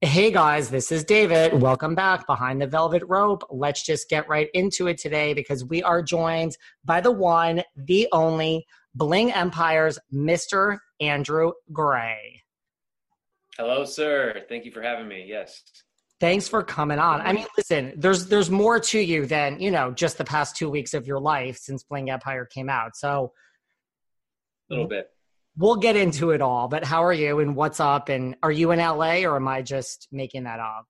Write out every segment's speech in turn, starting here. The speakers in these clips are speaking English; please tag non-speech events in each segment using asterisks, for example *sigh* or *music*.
Hey guys, this is David. Welcome back behind the velvet rope. Let's just get right into it today because we are joined by the one, the only Bling Empire's Mr. Andrew Gray. Hello, sir. Thank you for having me. Yes. Thanks for coming on. I mean, listen, there's there's more to you than, you know, just the past 2 weeks of your life since Bling Empire came out. So a little bit. We'll get into it all, but how are you and what's up and are you in LA or am I just making that up?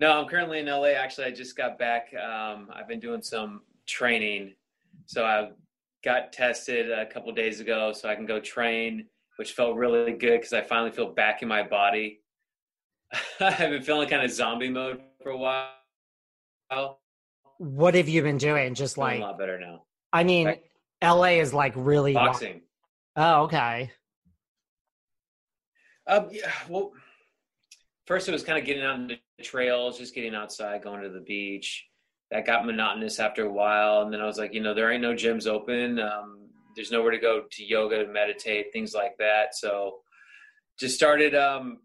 No, I'm currently in LA. Actually, I just got back. Um, I've been doing some training. So I got tested a couple days ago so I can go train, which felt really good because I finally feel back in my body. *laughs* I've been feeling kind of zombie mode for a while. What have you been doing? Just like a lot better now. I mean. LA is like really Boxing. Oh, okay. Um, yeah, well, first it was kind of getting out into the trails, just getting outside, going to the beach. That got monotonous after a while, and then I was like, you know, there ain't no gyms open. Um, there's nowhere to go to yoga, to meditate, things like that. So, just started um,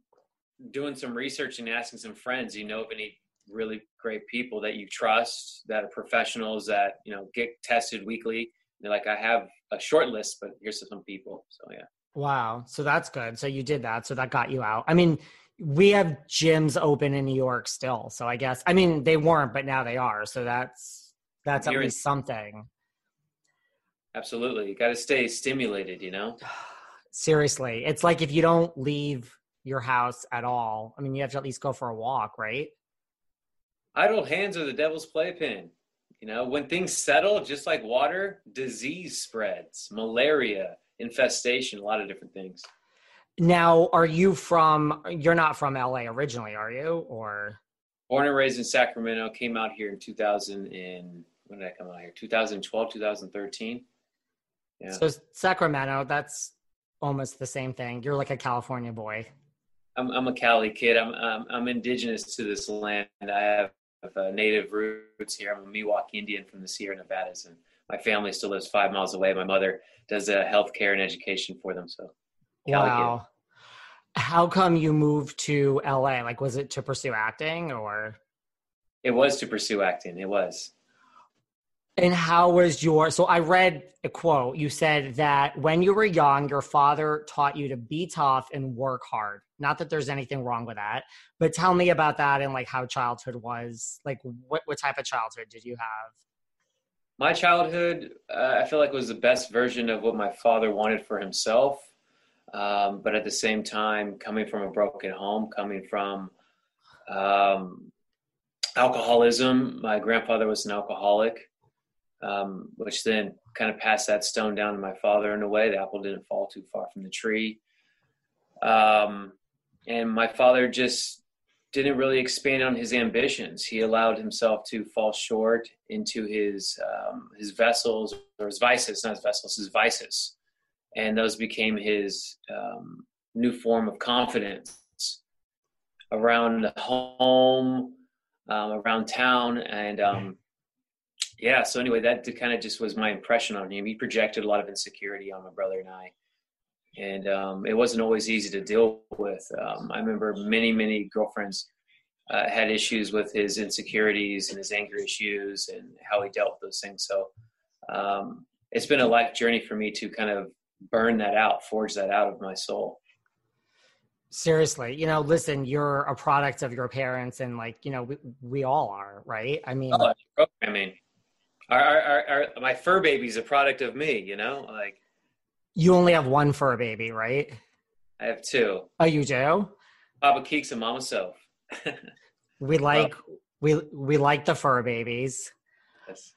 doing some research and asking some friends. You know of any really great people that you trust that are professionals that you know get tested weekly? They're like, I have a short list, but here's some people. So yeah. Wow. So that's good. So you did that. So that got you out. I mean, we have gyms open in New York still. So I guess I mean they weren't, but now they are. So that's that's You're in- least something. Absolutely. You got to stay stimulated, you know? *sighs* Seriously. It's like if you don't leave your house at all, I mean you have to at least go for a walk, right? Idle hands are the devil's playpen. You know, when things settle, just like water, disease spreads, malaria, infestation, a lot of different things. Now, are you from you're not from LA originally, are you? Or Born and raised in Sacramento, came out here in 2000 and when did I come out here? 2012, 2013. Yeah. so Sacramento, that's almost the same thing. You're like a California boy. I'm, I'm a Cali kid. I'm, I'm, I'm indigenous to this land. I have uh, native roots here. I'm a Miwok Indian from the Sierra Nevadas, and my family still lives five miles away. My mother does uh, healthcare and education for them. So, Wow. How come you moved to LA? Like, was it to pursue acting or? It was to pursue acting. It was. And how was your? So I read a quote. You said that when you were young, your father taught you to be tough and work hard. Not that there's anything wrong with that, but tell me about that and like how childhood was. Like, what what type of childhood did you have? My childhood, uh, I feel like was the best version of what my father wanted for himself. Um, but at the same time, coming from a broken home, coming from um, alcoholism, my grandfather was an alcoholic, um, which then kind of passed that stone down to my father in a way. The apple didn't fall too far from the tree. Um, and my father just didn't really expand on his ambitions. He allowed himself to fall short into his um, his vessels or his vices, not his vessels, his vices, and those became his um, new form of confidence around the home, um, around town, and um, yeah. So anyway, that kind of just was my impression on him. He projected a lot of insecurity on my brother and I and um, it wasn't always easy to deal with. Um, I remember many, many girlfriends uh, had issues with his insecurities and his anger issues and how he dealt with those things. So um, it's been a life journey for me to kind of burn that out, forge that out of my soul. Seriously, you know, listen, you're a product of your parents, and like, you know, we, we all are, right? I mean, oh, I mean, our, our, our, my fur baby's a product of me, you know, like you only have one fur baby, right? I have two. Oh, you do? Papa Keeks and Mama Soph. we like we we like the fur babies. Yes.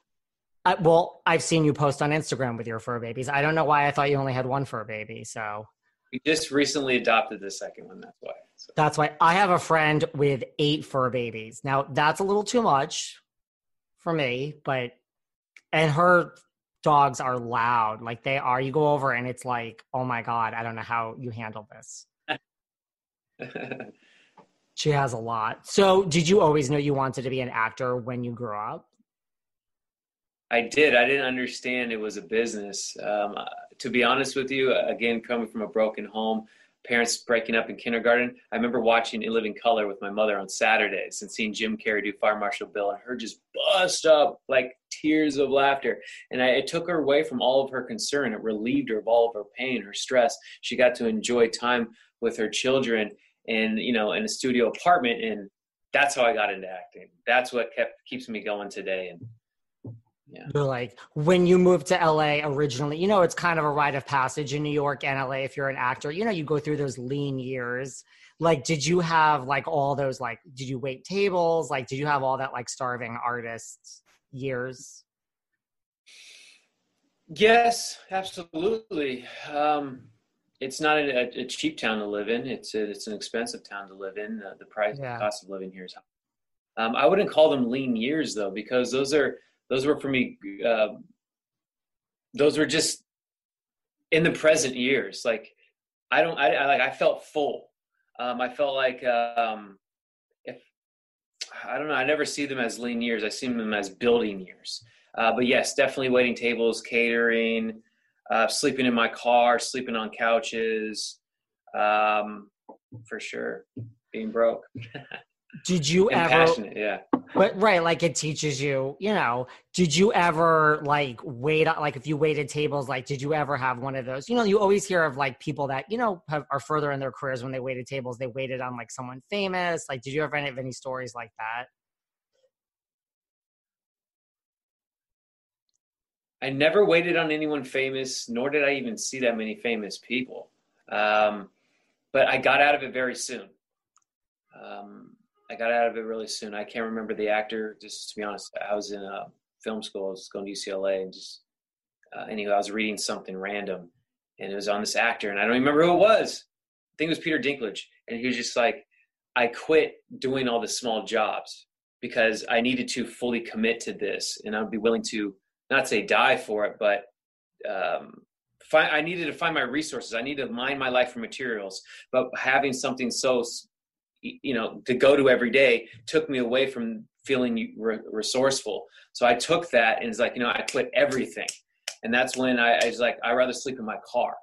I, well, I've seen you post on Instagram with your fur babies. I don't know why I thought you only had one fur baby. So we just recently adopted the second one. That's why. So. That's why I have a friend with eight fur babies. Now that's a little too much for me, but and her dogs are loud. Like they are. You go over and it's like, oh my god, I don't know how you handle this. *laughs* she has a lot. So, did you always know you wanted to be an actor when you grew up? I did. I didn't understand it was a business. Um, to be honest with you, again, coming from a broken home, parents breaking up in kindergarten. I remember watching In Living Color with my mother on Saturdays and seeing Jim Carrey do Fire Marshal Bill and her just bust up like tears of laughter. And I, it took her away from all of her concern. It relieved her of all of her pain, her stress. She got to enjoy time with her children and, you know, in a studio apartment. And that's how I got into acting. That's what kept keeps me going today. And yeah. Like when you moved to LA originally, you know, it's kind of a rite of passage in New York and LA if you're an actor. You know, you go through those lean years. Like, did you have like all those like did you wait tables? Like, did you have all that like starving artist years? Yes, absolutely. Um, it's not a, a, cheap town to live in. It's a, it's an expensive town to live in. Uh, the price, yeah. the cost of living here is high. Um, I wouldn't call them lean years though, because those are those were for me uh, those were just in the present years. Like i don't i, I like i felt full. Um, i felt like um, if i don't know i never see them as lean years. I see them as building years. Uh, but yes definitely waiting tables catering uh, sleeping in my car sleeping on couches um, for sure. Being broke *laughs* did you and ever passionate, yeah. But right like it teaches you you know did you ever like wait like if you waited tables like did you ever have one of those? You know you always hear of like people that you know have, are further in their careers when they waited tables they waited on like someone famous. Like did you ever have any stories like that? I never waited on anyone famous nor did i even see that many famous people. Um, but i got out of it very soon. Um, I got out of it really soon. I can't remember the actor. Just to be honest, I was in film school. I was going to UCLA, and just uh, anyway, I was reading something random, and it was on this actor, and I don't remember who it was. I think it was Peter Dinklage, and he was just like, "I quit doing all the small jobs because I needed to fully commit to this, and I'd be willing to not say die for it, but um, find, I needed to find my resources. I needed to mine my life for materials. But having something so you know to go to every day took me away from feeling re- resourceful. So i took that and it's like you know i quit everything. And that's when I, I was like i rather sleep in my car.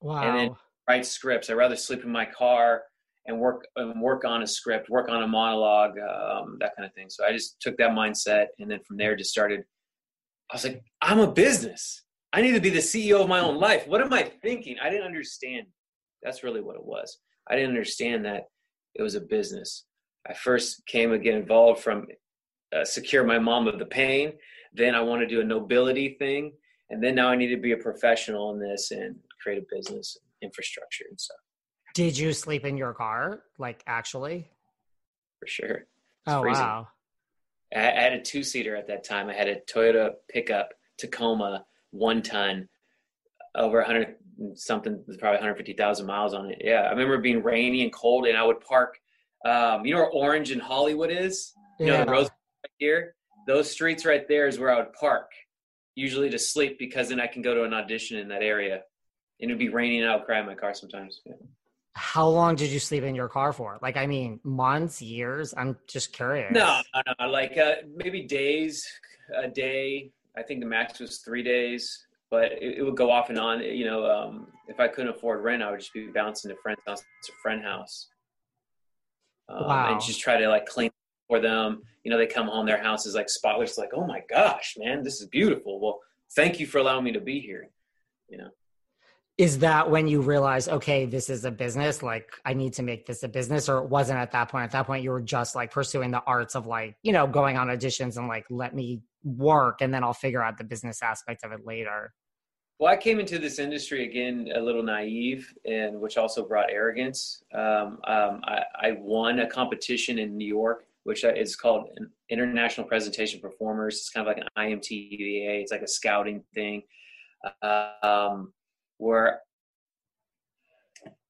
Wow and then write scripts. I rather sleep in my car and work and work on a script work on a monologue um, that kind of thing. So i just took that mindset and then from there just started i was like i'm a business. I need to be the ceo of my own life. What am i thinking? I didn't understand. That's really what it was. I didn't understand that it was a business. I first came and get involved from uh, secure my mom of the pain. Then I want to do a nobility thing, and then now I need to be a professional in this and create a business infrastructure and stuff. Did you sleep in your car, like actually? For sure. Oh freezing. wow! I had a two seater at that time. I had a Toyota pickup Tacoma, one ton, over 100 something, that's probably 150,000 miles on it. Yeah, I remember being rainy and cold, and I would park Um, you know where Orange and Hollywood is? You yeah. know the Rose right here. Those streets right there is where I would park, usually to sleep because then I can go to an audition in that area. And it'd be raining and I would cry in my car sometimes. Yeah. How long did you sleep in your car for? Like, I mean, months, years? I'm just curious. No, no, no. Like uh, maybe days, a day. I think the max was three days, but it, it would go off and on. You know, um, if I couldn't afford rent, I would just be bouncing to friend's house to friend house, um, Wow. and just try to like clean for them. You know, they come home, their house is like spotless. Like, oh my gosh, man, this is beautiful. Well, thank you for allowing me to be here. You know. Is that when you realize, okay, this is a business? Like, I need to make this a business, or it wasn't at that point? At that point, you were just like pursuing the arts of like, you know, going on auditions and like, let me work, and then I'll figure out the business aspect of it later. Well, I came into this industry again a little naive, and which also brought arrogance. Um, um, I, I won a competition in New York, which is called an International Presentation Performers. It's kind of like an IMTVA. It's like a scouting thing, um, where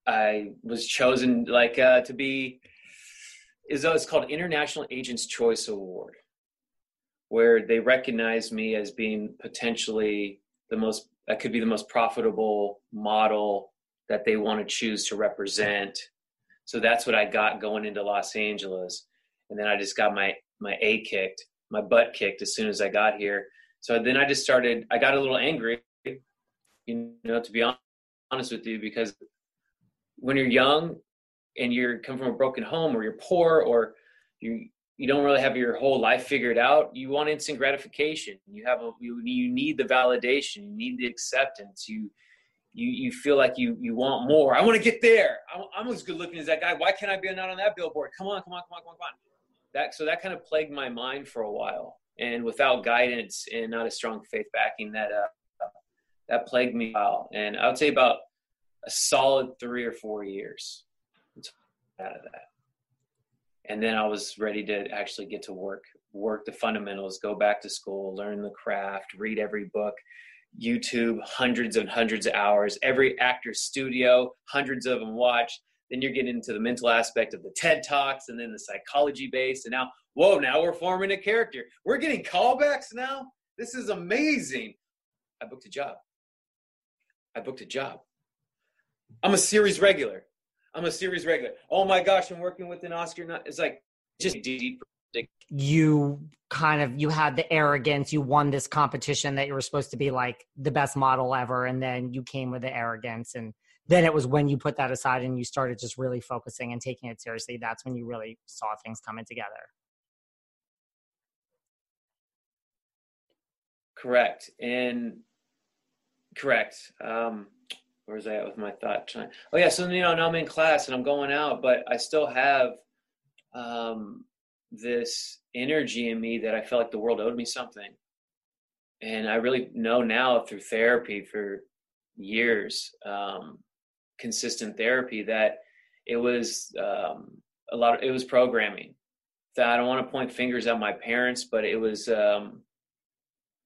I was chosen like uh, to be. Is it's called International Agents Choice Award, where they recognize me as being potentially the most that could be the most profitable model that they want to choose to represent. So that's what I got going into Los Angeles. And then I just got my my A kicked, my butt kicked as soon as I got here. So then I just started I got a little angry, you know, to be honest with you because when you're young and you're come from a broken home or you're poor or you you don't really have your whole life figured out. You want instant gratification. You have a you, you need the validation. You need the acceptance. You you you feel like you you want more. I want to get there. I'm, I'm as good looking as that guy. Why can't i be not on that billboard? Come on come on come on come on come on. That so that kind of plagued my mind for a while. And without guidance and not a strong faith backing that uh that plagued me while. And i would say about a solid three or four years. Out of that and then I was ready to actually get to work, work the fundamentals, go back to school, learn the craft, read every book, YouTube, hundreds and hundreds of hours, every actor's studio, hundreds of them watched. Then you're getting into the mental aspect of the TED Talks and then the psychology base. And now, whoa, now we're forming a character. We're getting callbacks now. This is amazing. I booked a job. I booked a job. I'm a series regular. I'm a series regular. Oh my gosh, I'm working with an Oscar. It's like just deep. You kind of you had the arrogance. You won this competition that you were supposed to be like the best model ever, and then you came with the arrogance, and then it was when you put that aside and you started just really focusing and taking it seriously. That's when you really saw things coming together. Correct and correct. Um, where was I at with my thought? Trying- Oh yeah, so you know now I'm in class and I'm going out, but I still have um, this energy in me that I felt like the world owed me something, and I really know now through therapy for years, um, consistent therapy, that it was um, a lot. Of, it was programming. That I don't want to point fingers at my parents, but it was um,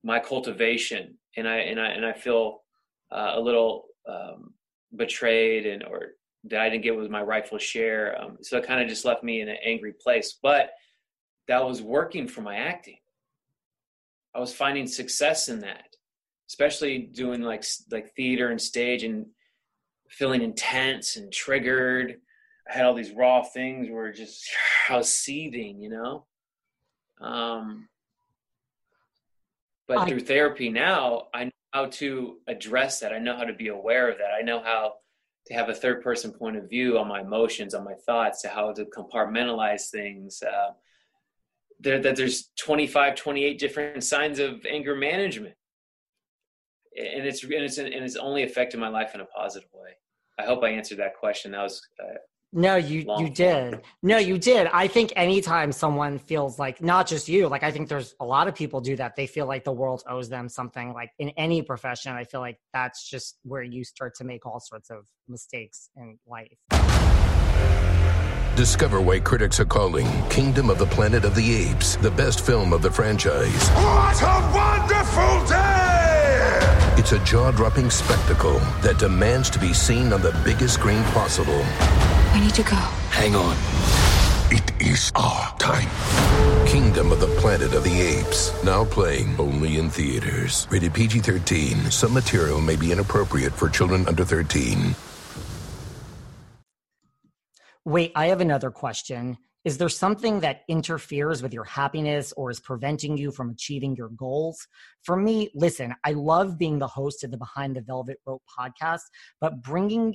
my cultivation, and I and I and I feel uh, a little um, betrayed and or that I didn't get with my rightful share. Um, so it kind of just left me in an angry place. But that was working for my acting. I was finding success in that, especially doing like like theater and stage and feeling intense and triggered. I had all these raw things where just *sighs* I was seething, you know. Um, but I- through therapy now, I know how to address that. I know how to be aware of that. I know how to have a third person point of view on my emotions, on my thoughts, to how to compartmentalize things. Uh, there, that there's 25, 28 different signs of anger management, and it's and it's and it's only affected my life in a positive way. I hope I answered that question. That was uh, No, you long you form. did. No, you did. I think anytime someone feels like not just you, like I think there's a lot of people do that. They feel like the world owes them something. Like in any profession, I feel like that's just where you start to make all sorts of mistakes in life. Discover why critics are calling Kingdom of the Planet of the Apes the best film of the franchise. What a wonderful day! It's a jaw dropping spectacle that demands to be seen on the biggest screen possible. We need to go. Hang on. It is our time. Kingdom of the Planet of the Apes. Now playing only in theaters. Rated PG 13. Some material may be inappropriate for children under 13. Wait, I have another question. Is there something that interferes with your happiness or is preventing you from achieving your goals? For me, listen, I love being the host of the Behind the Velvet Rope podcast, but bringing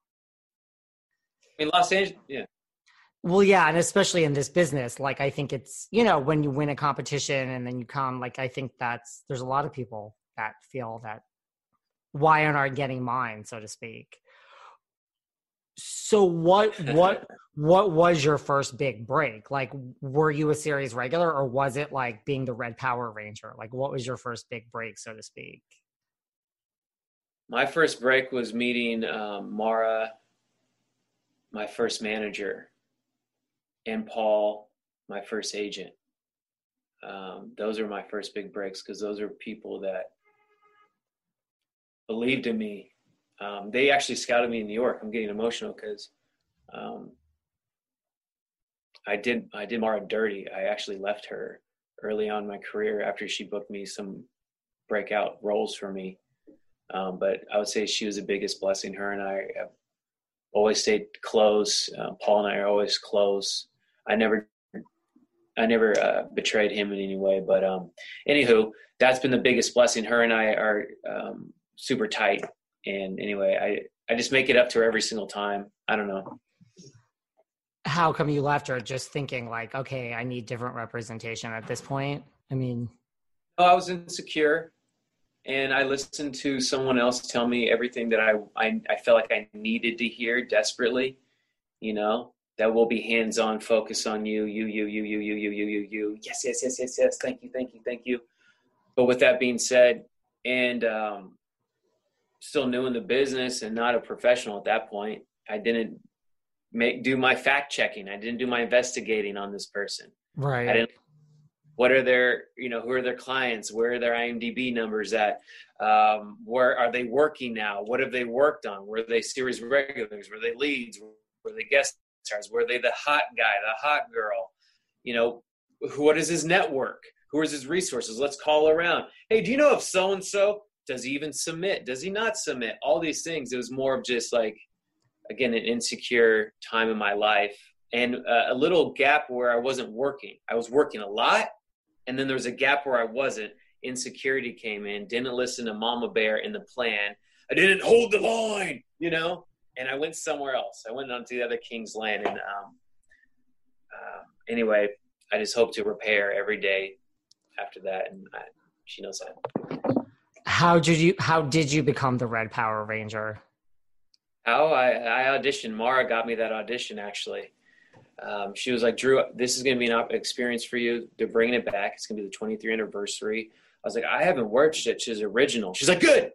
in Los Angeles, yeah. Well, yeah, and especially in this business, like I think it's you know when you win a competition and then you come, like I think that's there's a lot of people that feel that why aren't I getting mine, so to speak. So what *laughs* what what was your first big break? Like were you a series regular or was it like being the Red Power Ranger? Like what was your first big break, so to speak? My first break was meeting um, Mara my first manager, and Paul, my first agent. Um, those are my first big breaks because those are people that believed in me. Um, they actually scouted me in New York. I'm getting emotional because um, I did I did Mara dirty. I actually left her early on my career after she booked me some breakout roles for me. Um, but I would say she was the biggest blessing. Her and I have always stayed close. Uh, Paul and I are always close. I never, I never uh, betrayed him in any way. But um, anywho, that's been the biggest blessing. Her and I are um, super tight. And anyway, I I just make it up to her every single time. I don't know. How come you left her? Just thinking like, okay, I need different representation at this point. I mean, oh, I was insecure and I listened to someone else tell me everything that I, I, I felt like I needed to hear desperately, you know, that will be hands on, focus on you, you, you, you, you, you, you, you, you, you. Yes, yes, yes, yes, yes. Thank you, thank you, thank you. But with that being said, and um, still new in the business and not a professional at that point, I didn't make do my fact checking. I didn't do my investigating on this person. Right. I didn't what are their you know who are their clients? Where are their imdb numbers at? Um, where are they working now? What have they worked on? Were they series regulars? Were they leads? Were they guest stars? Were they the hot guy the hot girl? You know what is his network? Who is his resources? Let's call around. Hey do you know if so and so does he even submit? Does he not submit? All these things. It was more of just like again an insecure time in my life and a little gap where i wasn't working. I was working a lot and then there was a gap where I wasn't. Insecurity came in, didn't listen to Mama Bear in the plan. I didn't hold the line, you know, and I went somewhere else. I went onto the other king's land. And um, uh, anyway, I just hope to repair every day after that. And I, she knows that How did you how did you become the Red Power Ranger? How I, I auditioned. Mara got me that audition actually. Um, she was like, Drew, this is going to be an experience for you. They're bringing it back. It's going to be the 23rd anniversary. I was like, I haven't watched it. She's original. She's like, good.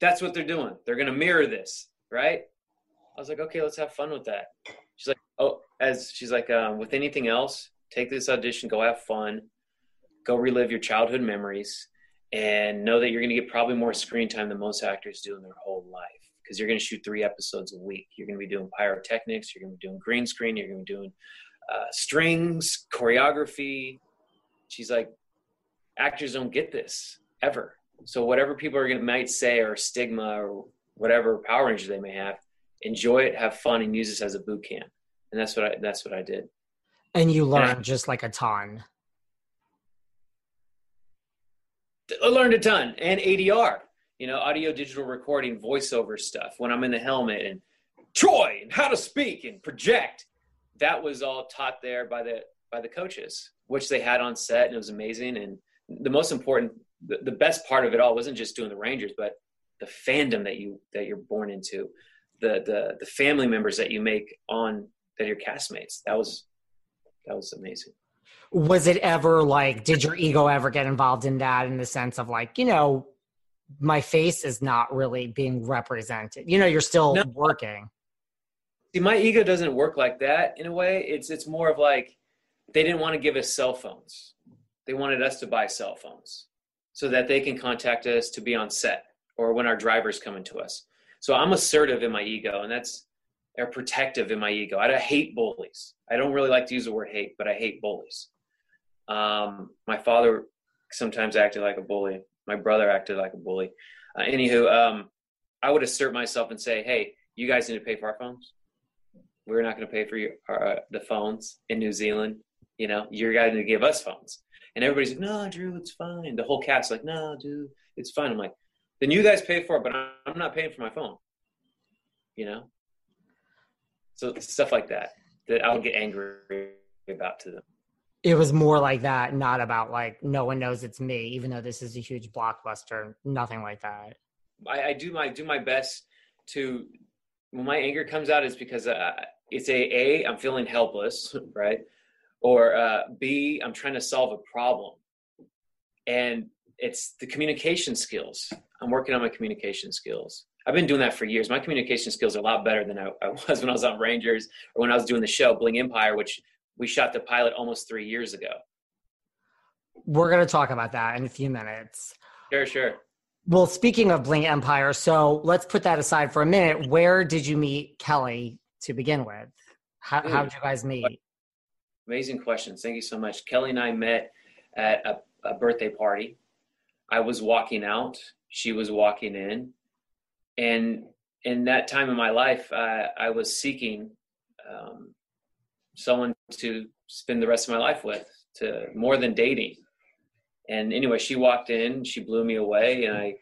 That's what they're doing. They're going to mirror this, right? I was like, okay, let's have fun with that. She's like, oh, as she's like, um, with anything else, take this audition, go have fun, go relive your childhood memories, and know that you're going to get probably more screen time than most actors do in their whole life because you're going to shoot three episodes a week. You're going to be doing pyrotechnics, you're going to be doing green screen, you're going to be doing uh, strings, choreography. She's like, actors don't get this ever. So whatever people are going to might say or stigma or whatever Power Rangers they may have, enjoy it, have fun, and use this as a boot camp. And that's what I that's what I did. And you learned and just like a ton. I learned a ton and ADR, you know, audio digital recording, voiceover stuff when I'm in the helmet and Troy and how to speak and project. That was all taught there by the by the coaches, which they had on set and it was amazing. And the most important the, the best part of it all wasn't just doing the Rangers, but the fandom that you that you're born into, the the the family members that you make on that your castmates. That was that was amazing was it ever like did your ego ever get involved in that in the sense of like you know my face is not really being represented. You know you're still no. working. See my ego doesn't work like that in a way. It's it's more of like they didn't want to give us cell phones. They wanted us to buy cell phones so that they can contact us to be on set or when our drivers coming to us. So i'm assertive in my ego and that's or protective in my ego. I hate bullies. I don't really like to use the word hate but i hate bullies. Um, my father sometimes acted like a bully. My brother acted like a bully. Uh, anywho, um, I would assert myself and say, "Hey, you guys need to pay for our phones. We're not going to pay for your, our, uh, the phones in New Zealand. You know, you're going to give us phones." And everybody's like, "No, Drew, it's fine." The whole cast's like, "No, dude, it's fine." I'm like, "Then you guys pay for it, but I'm not paying for my phone." You know, so stuff like that that I would get angry about to them it was more like that, not about like no one knows it's me, even though this is a huge blockbuster. Nothing like that. I, I do my do my best to when my anger comes out is because uh, it's a a I'm feeling helpless, *laughs* right? Or uh, B I'm trying to solve a problem, and it's the communication skills. I'm working on my communication skills. I've been doing that for years. My communication skills are a lot better than I, I *laughs* was when I was on Rangers or when I was doing the show Bling Empire, which we shot the pilot almost three years ago. We're going to talk about that in a few minutes. Sure, sure. Well, speaking of Bling Empire, so let's put that aside for a minute. Where did you meet Kelly to begin with? How, how did you guys meet? Amazing questions. Thank you so much. Kelly and I met at a, a birthday party. I was walking out, she was walking in. And in that time in my life, uh, I was seeking um, someone to spend the rest of my life with, to more than dating. And anyway, she walked in, she blew me away, and I,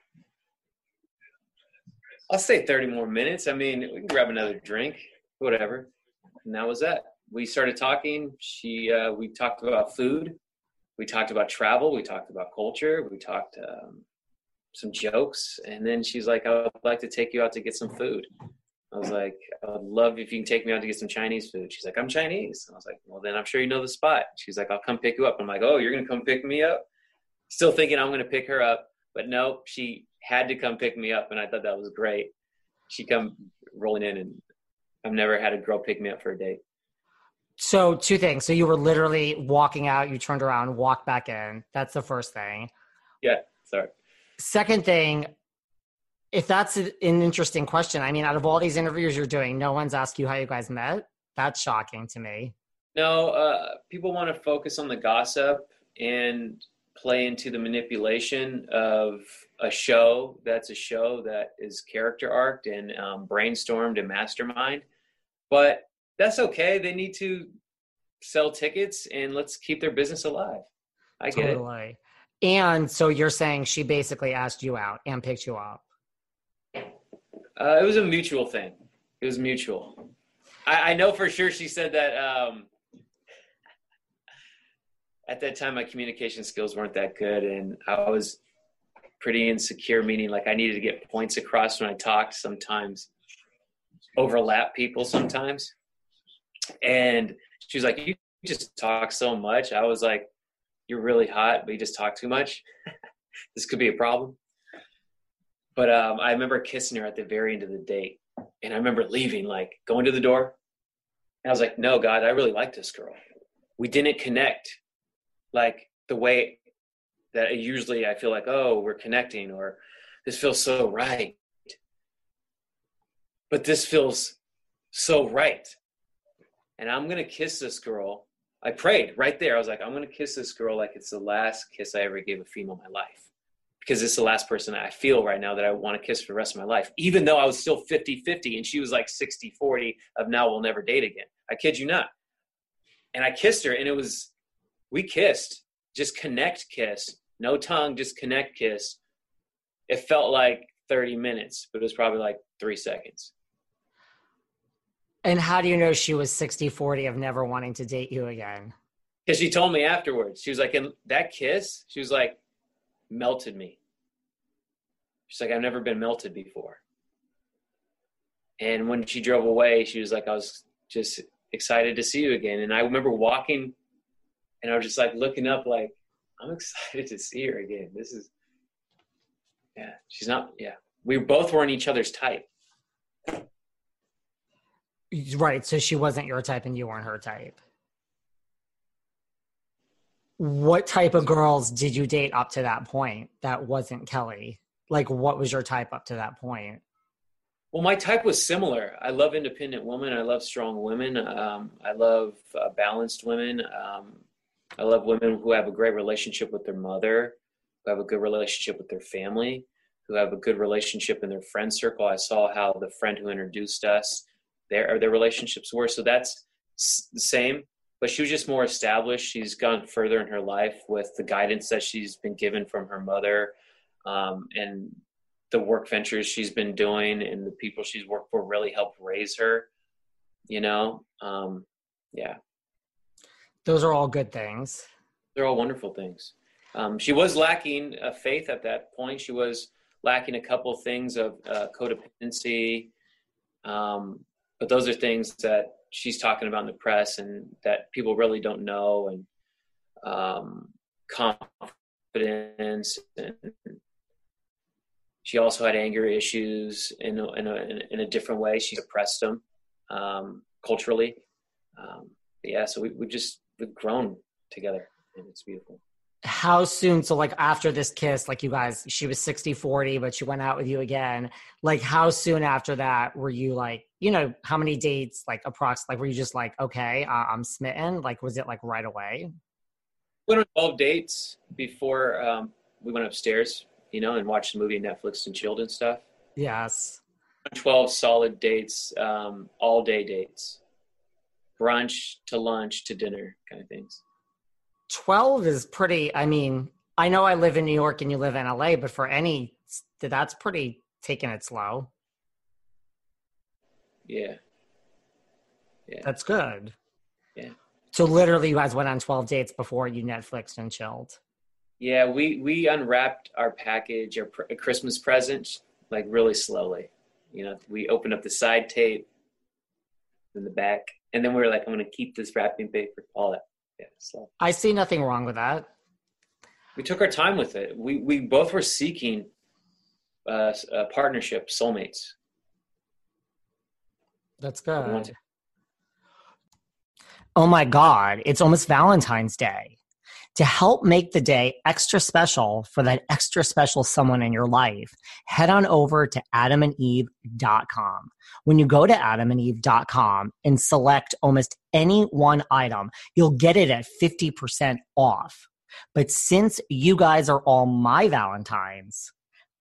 I'll say 30 more minutes. I mean, we can grab another drink, whatever. And that was that. We started talking. She, uh, we talked about food. We talked about travel. We talked about culture. We talked um, some jokes. And then she's like, I would like to take you out to get some food. I was like, I would love if you can take me out to get some Chinese food. She's like, I'm Chinese. And I was like, well, then I'm sure you know the spot. She's like, I'll come pick you up. I'm like, oh, you're going to come pick me up? Still thinking I'm going to pick her up. But no, she had to come pick me up. And I thought that was great. She come rolling in and I've never had a girl pick me up for a date. So two things. So you were literally walking out, you turned around, walked back in. That's the first thing. Yeah, sorry. Second thing, if that's an interesting question, I mean, out of all these interviews you're doing, no one's asked you how you guys met. That's shocking to me. No, uh, people want to focus on the gossip and play into the manipulation of a show that's a show that is character arced and um, brainstormed and mastermind. But that's okay. They need to sell tickets and let's keep their business alive. I get totally. it. And so you're saying she basically asked you out and picked you up. Uh, it was a mutual thing. It was mutual. I, I know for sure she said that um, at that time my communication skills weren't that good, and I was pretty insecure, meaning like I needed to get points across when I talked. Sometimes overlap people sometimes, and she was like, "You just talk so much." I was like, "You're really hot, but you just talk too much. *laughs* this could be a problem." But um, I remember kissing her at the very end of the date, and I remember leaving, like going to the door. And I was like, "No, God, I really like this girl." We didn't connect like the way that usually I feel like, oh, we're connecting or this feels so right. But this feels so right. And I'm to kiss this girl. I prayed right there. I was like, I'm going to kiss this girl like it's the last kiss I ever gave a female in my life. Because it's the last person I feel right now that I want to kiss for the rest of my life. Even though I was still 50 50 and she was like 60 40 of now we'll never date again. I kid you not. And I kissed her and it was, we kissed, just connect kiss no tongue, just connect kiss. It felt like 30 minutes, but it was probably like three seconds. And how do you know she was 60 40 of never wanting to date you again? Because she told me afterwards. She was like, in that kiss, she was like, melted me. She's like, I've never been melted before. And when she drove away, she was like, I was just excited to see you again. And I remember walking and I was just like looking up, like, I'm *laughs* excited to see her again. This is, yeah, she's not, yeah. We both weren't each other's type. Right. So she wasn't your type and you weren't her type. What type of girls did you date up to that point that wasn't Kelly? Like, what was your type up to that point? Well, my type was similar. I love independent women. I love strong women. Um, I love uh, balanced women. Um, I love women who have a great relationship with their mother, who have a good relationship with their family, who have a good relationship in their friend circle. I saw how the friend who introduced us, their their relationships were. So that's the same, but she was just more established. She's gone further in her life with the guidance that she's been given from her mother, um, and the work ventures she's been doing, and the people she's worked for really helped raise her. You know, um, yeah. Those are all good things. They're all wonderful things. Um, she was lacking uh, faith at that point. She was lacking a couple things of uh, codependency. Um, but those are things that she's talking about in the press and that people really don't know. And um, confidence. And she also had anger issues in a, in a, in a different way. She suppressed them um, culturally. Um, yeah, so we, we just we've grown together and it's beautiful how soon so like after this kiss like you guys she was 60 40 but she went out with you again like how soon after that were you like you know how many dates like approx like were you just like okay uh, i'm smitten like was it like right away We went on 12 dates before um, we went upstairs you know and watched the movie netflix and chilled and stuff yes 12 solid dates um, all day dates brunch to lunch to dinner kind of things. 12 is pretty, I mean, I know I live in New York and you live in LA, but for any, that's pretty taking it slow. Yeah. Yeah. That's good. Yeah. So literally you guys went on 12 dates before you Netflixed and chilled. Yeah, we we unwrapped our package, our pr- Christmas present, like really slowly. You know, we opened up the side tape in the back and then we were like, I'm going to keep this wrapping paper, all that. Yeah, so I see nothing wrong with that. We took our time with it. We we both were seeking uh, a partnership, soulmates. That's good. Oh my God! It's almost Valentine's Day to help make the day extra special for that extra special someone in your life, head on over to adamandeve.com. When you go to adamandeve.com and select almost any one item, you'll get it at 50% off. But since you guys are all my Valentines,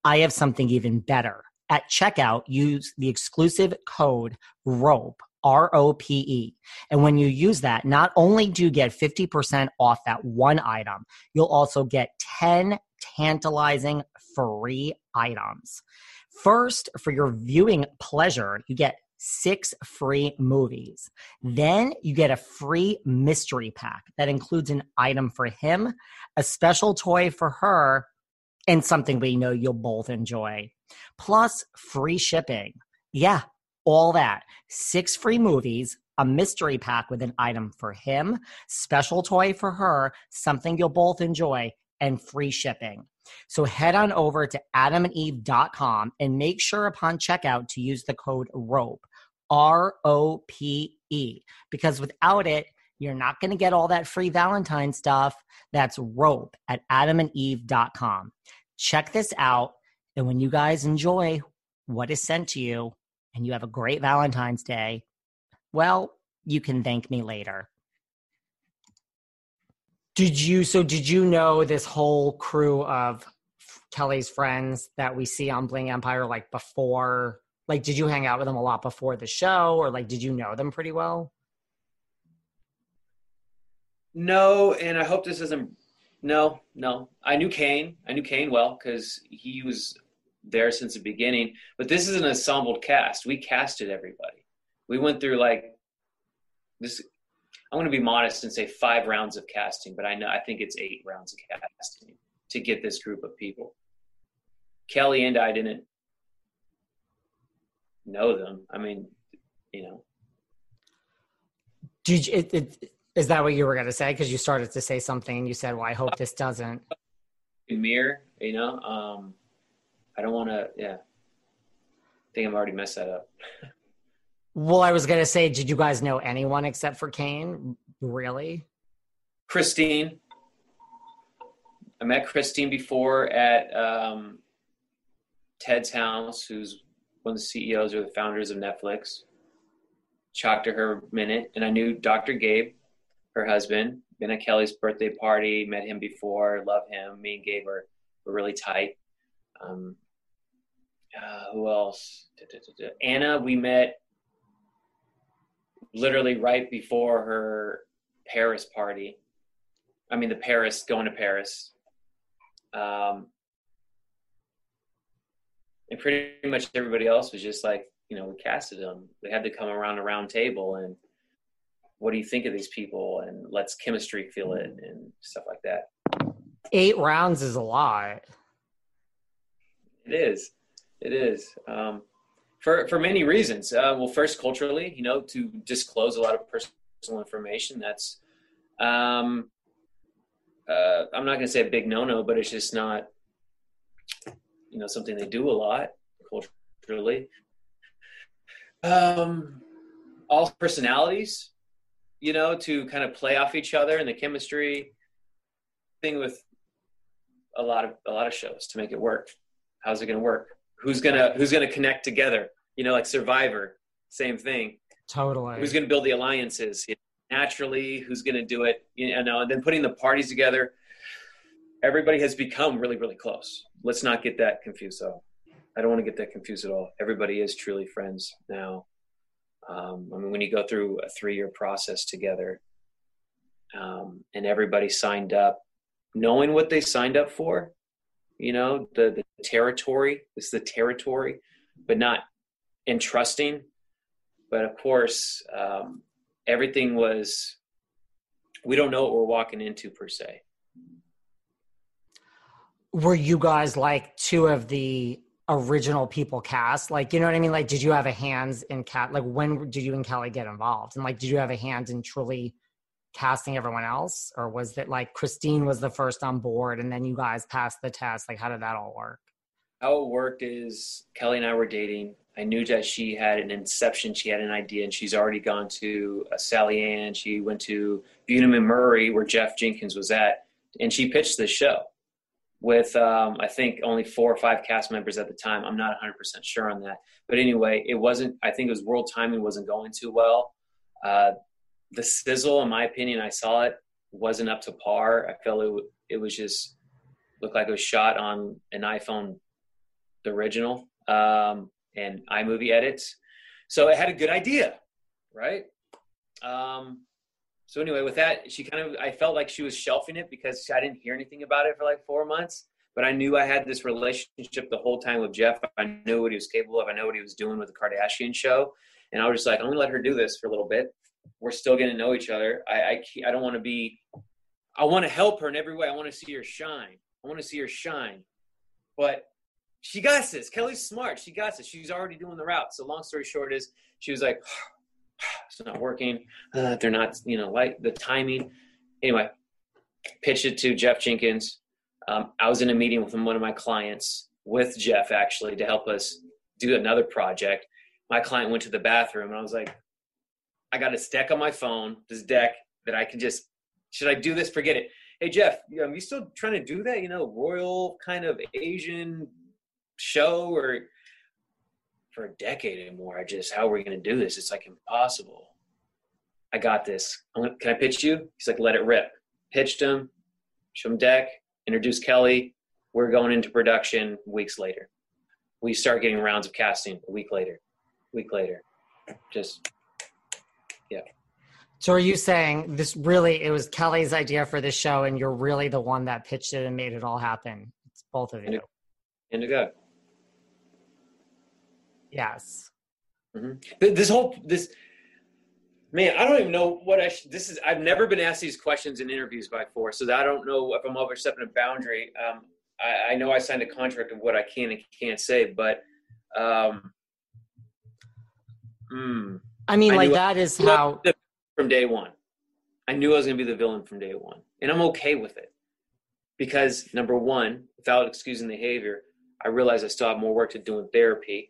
I have something even better. At checkout, use the exclusive code ROPE R O P E. And when you use that, not only do you get 50% off that one item, you'll also get 10 tantalizing free items. First, for your viewing pleasure, you get six free movies. Then you get a free mystery pack that includes an item for him, a special toy for her, and something we know you'll both enjoy. Plus, free shipping. Yeah, all that. Six free movies, a mystery pack with an item for him, special toy for her, something you'll both enjoy, and free shipping. So head on over to adamandeve.com and make sure upon checkout to use the code ROPE, R O P E, because without it, you're not going to get all that free Valentine stuff. That's rope at adamandeve.com. Check this out. And when you guys enjoy what is sent to you and you have a great Valentine's Day, well, you can thank me later. Did you so did you know this whole crew of Kelly's friends that we see on Bling Empire like before like did you hang out with them a lot before the show or like did you know them pretty well? No, and I hope this doesn't. No, no. I knew Kane. I knew Kane well because he was there since the beginning. But this is an ensembled cast. We casted everybody. We went through like this. I'm going to be modest and say five rounds of casting, but I know I think it's eight rounds of casting to get this group of people. Kelly and I didn't know them. I mean, you know. Did you, it, it, is that what you were going to say? Because you started to say something and you said, well, I hope this doesn't. Mirror, you know, um, I don't want to, yeah. I think I've already messed that up. well, I was going to say, did you guys know anyone except for Kane? Really? Christine. I met Christine before at um, Ted's house, who's one of the CEOs or the founders of Netflix. Talked to her a minute, and I knew Dr. Gabe her husband. Been at Kelly's birthday party, met him before, love him. Me and Gabe were, were really tight. Um, uh, who else? Anna, we met literally right before her Paris party. I mean, the Paris, going to Paris. Um, and pretty much everybody else was just like, you know, we casted them. We had to come around a round table and what do you think of these people and let's chemistry feel it and stuff like that eight rounds is a lot it is it is um, for for many reasons uh, well first culturally you know to disclose a lot of personal information that's um, uh, i'm not going to say a big no-no but it's just not you know something they do a lot culturally um, all personalities you know, to kind of play off each other and the chemistry thing with a lot of a lot of shows to make it work. How's it going to work? Who's gonna Who's gonna connect together? You know, like Survivor, same thing. Totally. Who's to build the alliances you know, naturally? Who's to do it? You know, and then putting the parties together. Everybody has become really, really close. Let's not get that confused, though. I don't want to get that confused at all. Everybody is truly friends now. Um, I mean, when you go through a three-year process together, um, and everybody signed up, knowing what they signed up for, you know, the the territory is the territory, but not entrusting. But of course, um, everything was. We don't know what we're walking into per se. Were you guys like two of the original people cast like you know what i mean like did you have a hands in cat like when did you and kelly get involved and like did you have a hand in truly casting everyone else or was it like christine was the first on board and then you guys passed the test like how did that all work how it worked is kelly and i were dating i knew that she had an inception she had an idea and she's already gone to uh, sally ann she went to Bunim and murray where jeff jenkins was at and she pitched the show with um, I think only four or five cast members at the time. I'm not 100% sure on that, but anyway, it wasn't. I think it was world timing wasn't going too well. Uh, the sizzle, in my opinion, I saw it wasn't up to par. I felt it it was just looked like it was shot on an iPhone, the original, um, and iMovie edits. So it had a good idea, right? Um, so anyway, with that, she kind of I felt like she was shelving it because I didn't hear anything about it for like four months. But I knew I had this relationship the whole time with Jeff. I knew what he was capable of. I know what he was doing with the Kardashian show, and I was just like, I'm gonna let her do this for a little bit. We're still getting to know each other. I I, I don't want to be. I want to help her in every way. I want to see her shine. I want to see her shine. but she got this. Kelly's smart. She got this. She's already doing the route. So long story short is she was like, *sighs* it's not working. Uh, they're not, you know, like the timing. Anyway, pitched it to Jeff Jenkins. Um, I was in a meeting with one of my clients with Jeff actually to help us do another project. My client went to the bathroom and I was like, I got this deck on my phone, this deck that I can just, should I do this? Forget it. Hey, Jeff, are you still trying to do that? You know, royal kind of Asian show or for a decade and more. I just, how are we going to do this? It's like impossible. I got this. Can I pitch you? He's like, let it rip. Pitched him, show him deck, introduced Kelly. We're going into production weeks later. We start getting rounds of casting a week later, week later. Just. So are you saying this really, it was Kelly's idea for this show and you're really the one that pitched it and made it all happen? It's both of you. God. Yes. Mm-hmm. This whole this man, I don't even know what I. Sh- this is. I've never been asked these questions in interviews before, so I don't know if I'm overstepping a boundary. Um, I, I, know I signed a contract of what I can and can't say, but um, mm, I mean, I like that is how from day one. I knew I was going to be the villain from day one, and I'm okay with it because number one, without excusing the behavior, I realize I still have more work to do in therapy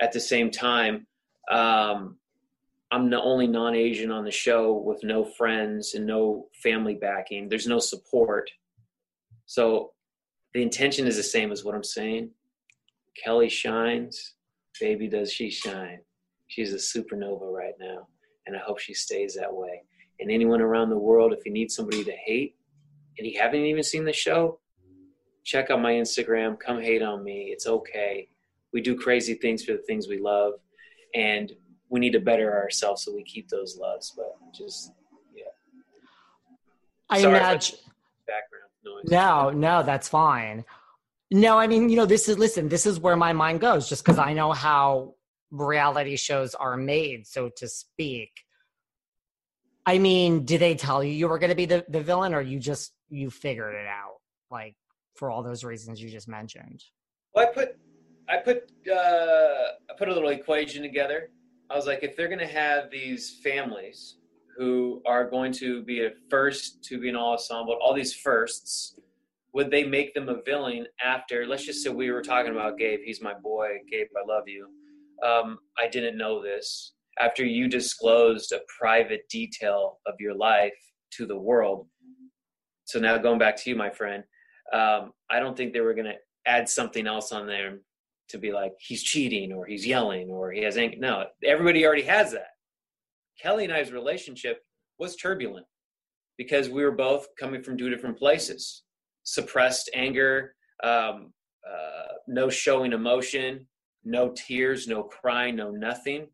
at the same time, um, I'm the only non-Asian on the show with no friends and no family backing. There's no support. So the intention is the same as what I'm saying. Kelly shines, baby does she shine. She's a supernova right now, and I hope she stays that way. And anyone around the world, if you need somebody to hate, and you haven't even seen the show, check out my Instagram. Come hate on me. It's okay we do crazy things for the things we love and we need to better ourselves so we keep those loves but just yeah i Sorry imagine background noise no no that's fine no i mean you know this is listen this is where my mind goes just because i know how reality shows are made so to speak i mean did they tell you you were going to be the, the villain or you just you figured it out like for all those reasons you just mentioned well i put I put uh, I put a little equation together. I was like, if they're going to have these families who are going to be a first to be an all ensemble, all these firsts, would they make them a villain after? Let's just say we were talking about Gabe. He's my boy. Gabe, I love you. Um, I didn't know this. After you disclosed a private detail of your life to the world. So now going back to you, my friend, um, I don't think they were going to add something else on there to be like he's cheating or he's yelling or he has anger. No, everybody already has that. Kelly and I's relationship was turbulent because we were both coming from two different places. Suppressed anger, um, uh, no showing emotion, no tears, no crying, no nothing.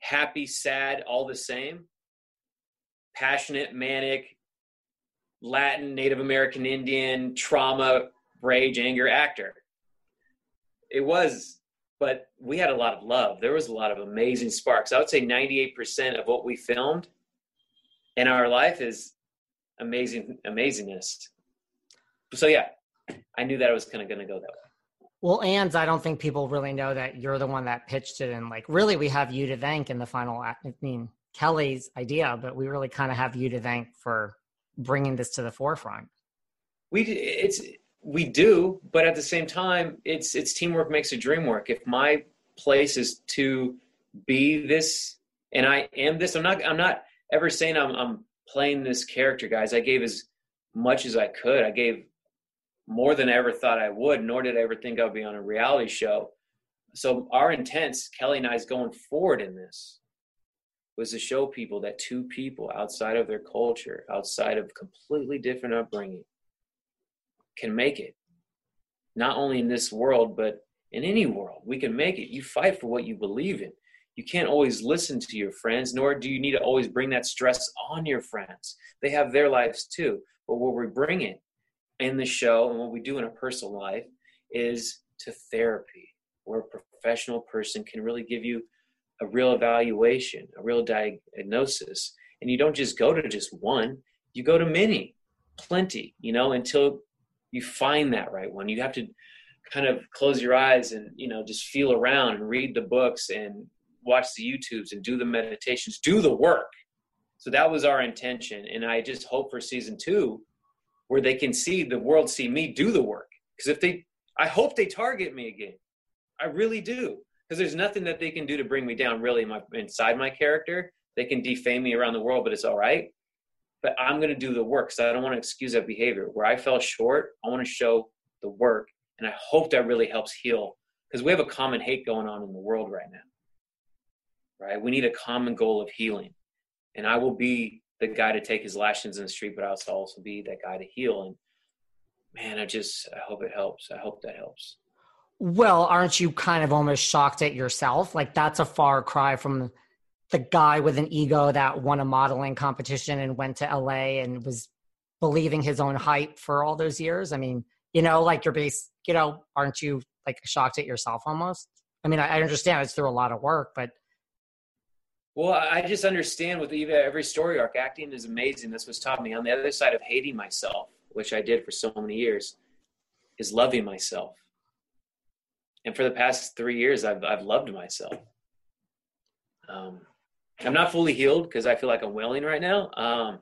Happy, sad, all the same. Passionate, manic, Latin, Native American Indian, trauma, rage, anger actor. It was but we had a lot of love. There was a lot of amazing sparks. I would say 98% of what we filmed in our life is amazing amazingness. So yeah i knew that it was kind of going to go that way well and i don't think people really know that you're the one that pitched it and like really we have you to thank in the final i mean kelly's idea but we really kind of have you to thank for bringing this to the forefront we it's we do, but at the same time, it's it's teamwork makes a dream work. If my place is to be this, and I am this, I'm not I'm not ever saying I'm I'm playing this character, guys. I gave as much as I could. I gave more than I ever thought I would, nor did I ever think I'd be on a reality show. So our intents, Kelly and I's going forward in this, was to show people that two people outside of their culture, outside of completely different upbringing, can make it. Not only in this world, but in any world. We can make it. You fight for what you believe in. You can't always listen to your friends, nor do you need to always bring that stress on your friends. They have their lives too. But what we bring it in the show and what we do in a personal life is to therapy, where a professional person can really give you a real evaluation, a real diagnosis. And you don't just go to just one, you go to many, plenty, you know, until you find that right one. You have to kind of close your eyes and you know just feel around and read the books and watch the YouTubes and do the meditations, do the work. So that was our intention, and I just hope for season two, where they can see the world see me do the work. Because if they, I hope they target me again. I really do, because there's nothing that they can do to bring me down. Really, my inside my character, they can defame me around the world, but it's all right. But I'm going to do the work, so I don't want to excuse that behavior. Where I fell short, I want to show the work, and I hope that really helps heal. Because we have a common hate going on in the world right now right? We need a common goal of healing. And I will be the guy to take his lashings in the street, but I'll also be that guy to heal. And man, I just, I hope it helps. I hope that helps. Well, aren't you kind of almost shocked at yourself? Like that's a far cry from the guy with an ego that won a modeling competition and went to LA and was believing his own hype for all those years. I mean, you know, like you're base, you know, aren't you like shocked at yourself almost? I mean, I, understand it's through a lot of work, but well, I just understand with Eva, every story arc, acting is amazing. This was taught me. On the other side of hating myself, which I did for so many years, is loving myself. And for the past three years, I've I've loved myself. Um, I'm not fully healed because I feel like I'm wailing right now. Um,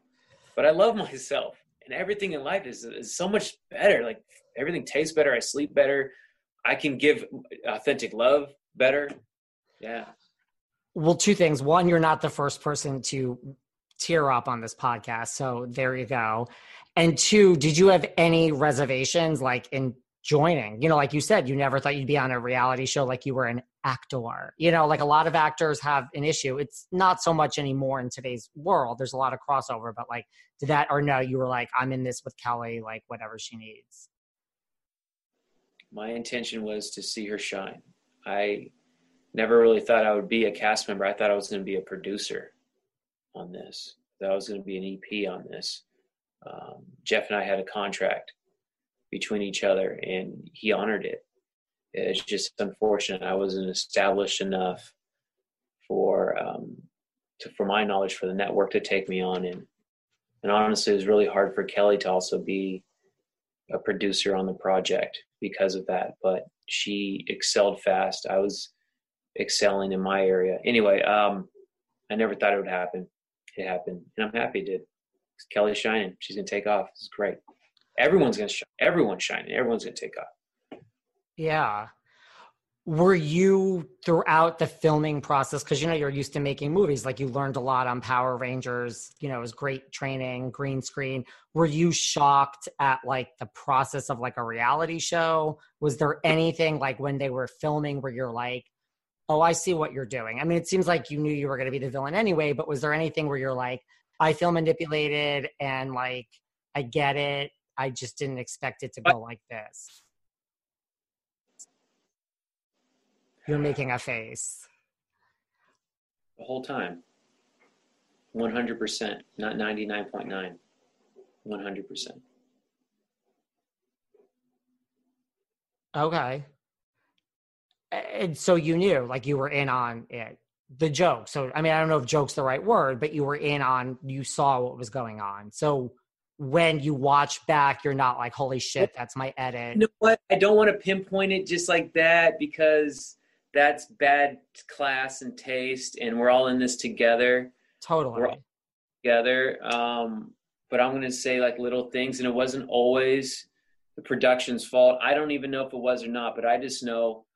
but I love *laughs* myself, and everything in life is is so much better. Like everything tastes better. I sleep better. I can give authentic love better. Yeah well, two things. One, you're not the first person to tear up on this podcast. So there you go. And two, did you have any reservations like in joining? You know, like you said, you never thought you'd be on a reality show like you were an actor. You know, like a lot of actors have an issue. It's not so much anymore in today's world. There's a lot of crossover, but like, did that or no, you were like, I'm in this with Kelly, like whatever she needs? My intention was to see her shine. I never really thought I would be a cast member. I thought I was going to be a producer on this. That I was going to be an EP on this. Um, Jeff and I had a contract between each other, and he honored it. It's just unfortunate I wasn't established enough for um, to, for my knowledge for the network to take me on, and and honestly, it was really hard for Kelly to also be a producer on the project because of that. But she excelled fast. I was excelling in my area. Anyway, um, I never thought it would happen. It happened, and I'm happy it did. Kelly's shining. She's gonna take off. It's great. Everyone's gonna shine. Everyone's shining. Everyone's gonna take off. Yeah. Were you throughout the filming process? Because you know you're used to making movies. Like you learned a lot on Power Rangers. You know, it was great training, green screen. Were you shocked at like the process of like a reality show? Was there anything like when they were filming where you're like, oh, I see what you're doing. I mean, it seems like you knew you were going to be the villain anyway, but was there anything where you're like, I feel manipulated and like, I get it. I just didn't expect it to go like this. You're making a face. The whole time. 100%, not 99.9. 100%. Okay and so you knew like you were in on it. The joke. So i mean i don't know if joke's the right word but you were in on you saw what was going on. So when you watch back you're not like holy shit that's my edit. you know what? I don't want to pinpoint it just like that because that's bad class and taste and we're all in this together. Totally. together um but i'm going to say like little things and it wasn't always the production's fault. I don't even know if it was or not but i just know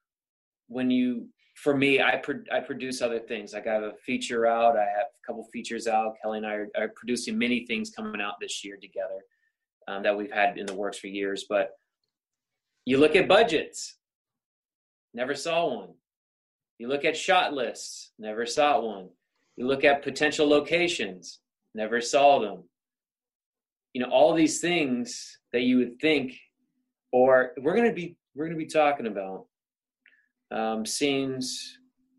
when you for me I pro- I produce other things. Like I have a feature out I have a couple features out. Kelly and I are, are producing many things coming out this year together um, that we've had in the works for years. But you look at budgets. Never saw one. You look at shot lists. Never saw one. You look at potential locations. Never saw them. You know all these things that you would think or we're going to be we're going to be talking about um, scenes,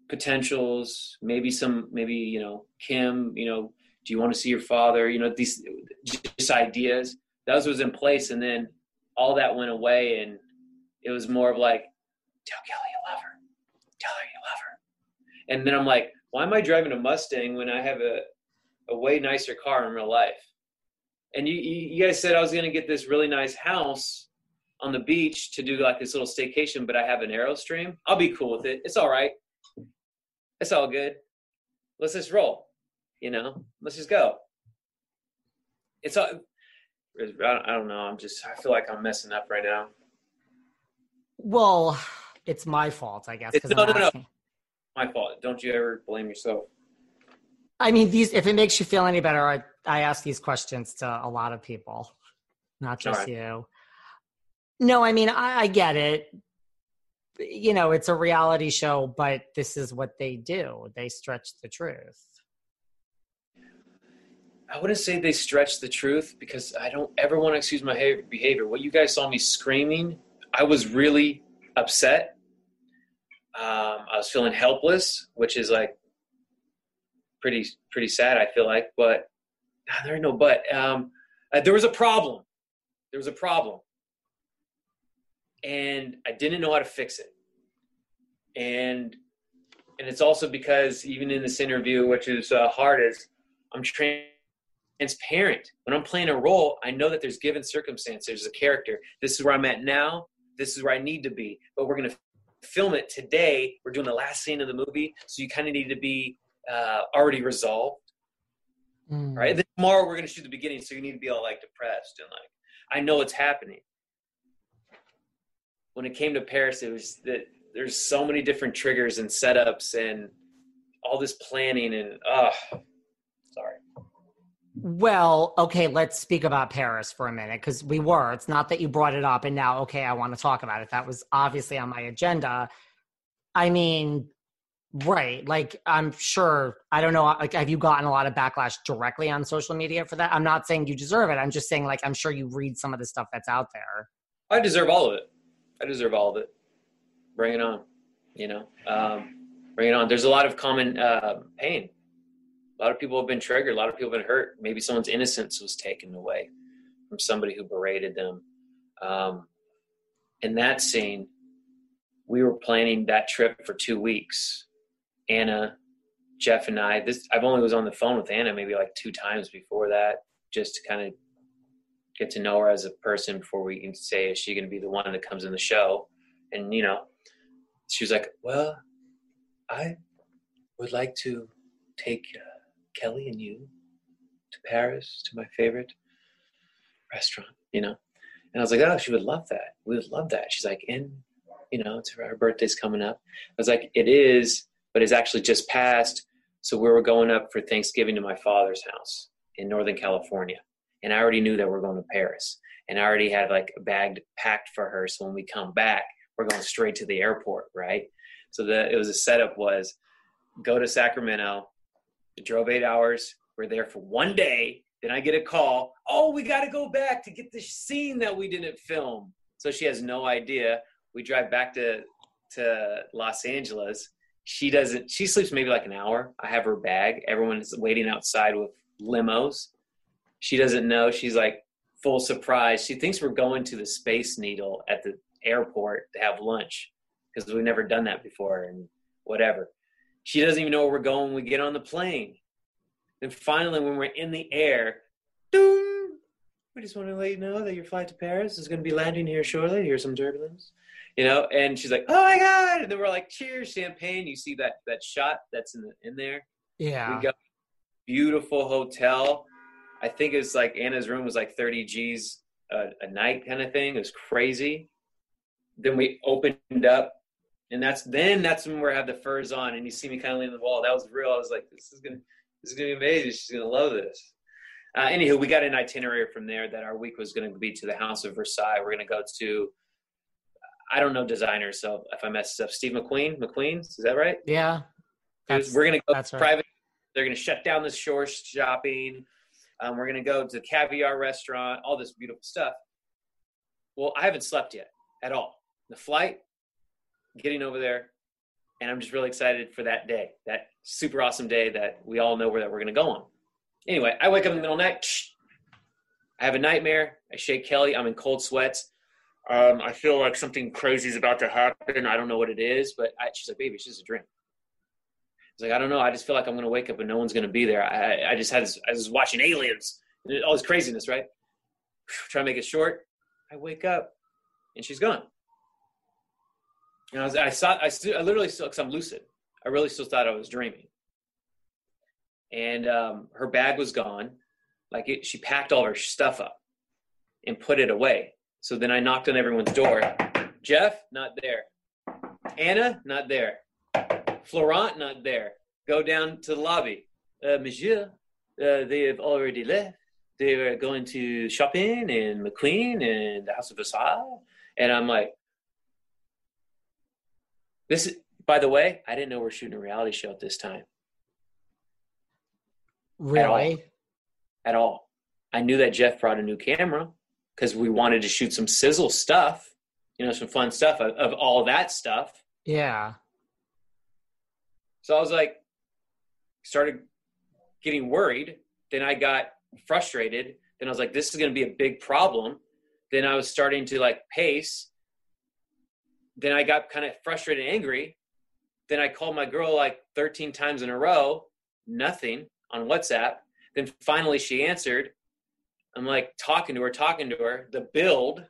potentials, maybe some, maybe you know, Kim, you know, do you want to see your father? You know, these just ideas. Those was in place, and then all that went away, and it was more of like, tell Kelly you love her, tell her you love her, and then I'm like, why am I driving a Mustang when I have a a way nicer car in real life? And you, you guys said I was going to get this really nice house on the beach to do like this little staycation, but I have an Airstream, I'll be cool with it. It's all right. It's all good. Let's just roll. You know, let's just go. It's all. I don't know. I'm just. I feel like I'm messing up right now. Well, it's my fault, I guess. No, no, asking. no. My fault. Don't you ever blame yourself. I mean, these. If it makes you feel any better, I I ask these questions to a lot of people, not just right. you. No, I mean, I, I get it. You know, it's a reality show, but this is what they do. They stretch the truth. I wouldn't say they stretch the truth because I don't ever want to excuse my behavior. What you guys saw me screaming, I was really upset. Um, I was feeling helpless, which is like pretty pretty sad. I feel like, but ah, there ain't no but. Um, uh, there was a problem. There was a problem, and I didn't know how to fix it. And and it's also because even in this interview, which is uh, hard, is I'm transparent. When I'm playing a role, I know that there's given circumstances, there's a character. This is where I'm at now. This is where I need to be. But we're gonna film it today. We're doing the last scene of the movie, so you kind of need to be uh, already resolved, mm. right? Then tomorrow we're gonna shoot the beginning, so you need to be all like depressed and like I know it's happening. When it came to Paris, it was that there's so many different triggers and setups and all this planning and oh, sorry. Well, okay, let's speak about Paris for a minute because we were. It's not that you brought it up and now, okay, I want to talk about it. That was obviously on my agenda. I mean, right. Like, I'm sure, I don't know, like, have you gotten a lot of backlash directly on social media for that? I'm not saying you deserve it. I'm just saying, like, I'm sure you read some of the stuff that's out there. I deserve all of it. I deserve all of it. Bring it on, you know? Um, bring it on. There's a lot of common uh, pain a lot of people have been triggered. A lot of people have been hurt. Maybe someone's innocence was taken away from somebody who berated them. Um, in that scene, we were planning that trip for two weeks. Anna, Jeff, and I. This I've only was on the phone with Anna maybe like two times before that, just to kind of get to know her as a person before we can say is she going to be the one that comes in the show. And you know, she was like, "Well, I would like to take." Uh, Kelly and you to Paris to my favorite restaurant, you know? And I was like, oh, she would love that. We would love that. She's like, and, you know, it's her, her birthday's coming up. I was like, it is, but it's actually just passed. So we were going up for Thanksgiving to my father's house in Northern California. And I already knew that we're going to Paris. And I already had like a bag packed for her. So when we come back, we're going straight to the airport, right? So the it was a setup was go to Sacramento, drove eight hours. We're there for one day. Then I get a call. Oh, we got to go back to get the scene that we didn't film. So she has no idea. We drive back to to Los Angeles. She doesn't. She sleeps maybe like an hour. I have her bag. Everyone's waiting outside with limos. She doesn't know. She's like full surprise. She thinks we're going to the Space Needle at the airport to have lunch because we've never done that before and whatever. She doesn't even know where we're going when we get on the plane. And finally, when we're in the air, doom, we just want to let you know that your flight to Paris is going to be landing here shortly. Here's some turbulence. You know, and she's like, "Oh my god!" And then we're like, "Cheers, champagne!" You see that that shot that's in the, in there? Yeah. We got beautiful hotel. I think it's like Anna's room was like 30 G's a, a night kind of thing. It was crazy. Then we opened up and that's then that's when we have the furs on and you see me kind of leaning the wall. That was real. I was like, this is gonna this is gonna be amazing. She's gonna love this. Uh, anywho, we got an itinerary from there that our week was going to be to the House of Versailles. We're going to go to I don't know designers, so if I mess up, Steve McQueen, McQueen's, is that right? Yeah, we're going to go right. private. They're going to shut down the shore shopping. Um, we're going to go to the caviar restaurant, all this beautiful stuff. Well, I haven't slept yet at all. The flight, getting over there, and I'm just really excited for that day, that super awesome day that we all know where that we're going to go on. Anyway, I wake up in the middle of the night. I have a nightmare. I shake Kelly. I'm in cold sweats. Um, I feel like something crazy is about to happen. I don't know what it is, but I, she's like, "Baby, it's just a dream." It's like I don't know. I just feel like I'm going to wake up and no one's going to be there. I, I just had I was watching aliens, all this craziness, right? Try to make it short. I wake up and she's gone. And I was, I saw, I, st- I literally still, because I'm lucid, I really still thought I was dreaming. And um, her bag was gone. Like it, she packed all her stuff up and put it away. So then I knocked on everyone's door. Jeff, not there. Anna, not there. Florent, not there. Go down to the lobby. Uh, Monsieur, uh, they have already left. They were going to shopping in McQueen and the House of Versailles. And I'm like, this is, by the way, I didn't know we're shooting a reality show at this time. Really? At all. At all. I knew that Jeff brought a new camera because we wanted to shoot some sizzle stuff, you know, some fun stuff of, of all that stuff. Yeah. So I was like, started getting worried. Then I got frustrated. Then I was like, this is going to be a big problem. Then I was starting to like pace. Then I got kind of frustrated and angry. Then I called my girl like 13 times in a row, nothing on WhatsApp. Then finally she answered. I'm like talking to her, talking to her. The build.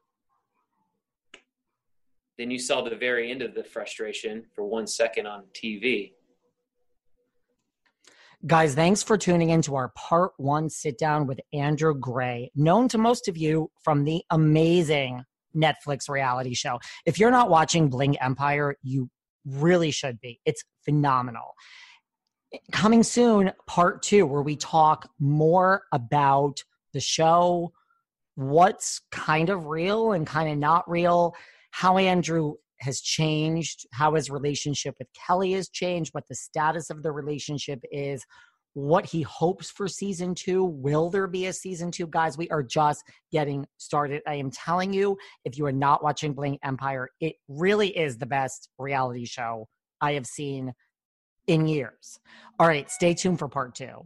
Then you saw the very end of the frustration for one second on TV. Guys, thanks for tuning in to our part one sit down with Andrew Gray, known to most of you from the amazing Netflix reality show. If you're not watching Bling Empire, you really should be. It's phenomenal. Coming soon, part two, where we talk more about the show, what's kind of real and kind of not real, how Andrew has changed, how his relationship with Kelly has changed, what the status of the relationship is, what he hopes for season two. Will there be a season two? Guys, we are just getting started. I am telling you, if you are not watching Bling Empire, it really is the best reality show I have seen in years. All right, stay tuned for part two.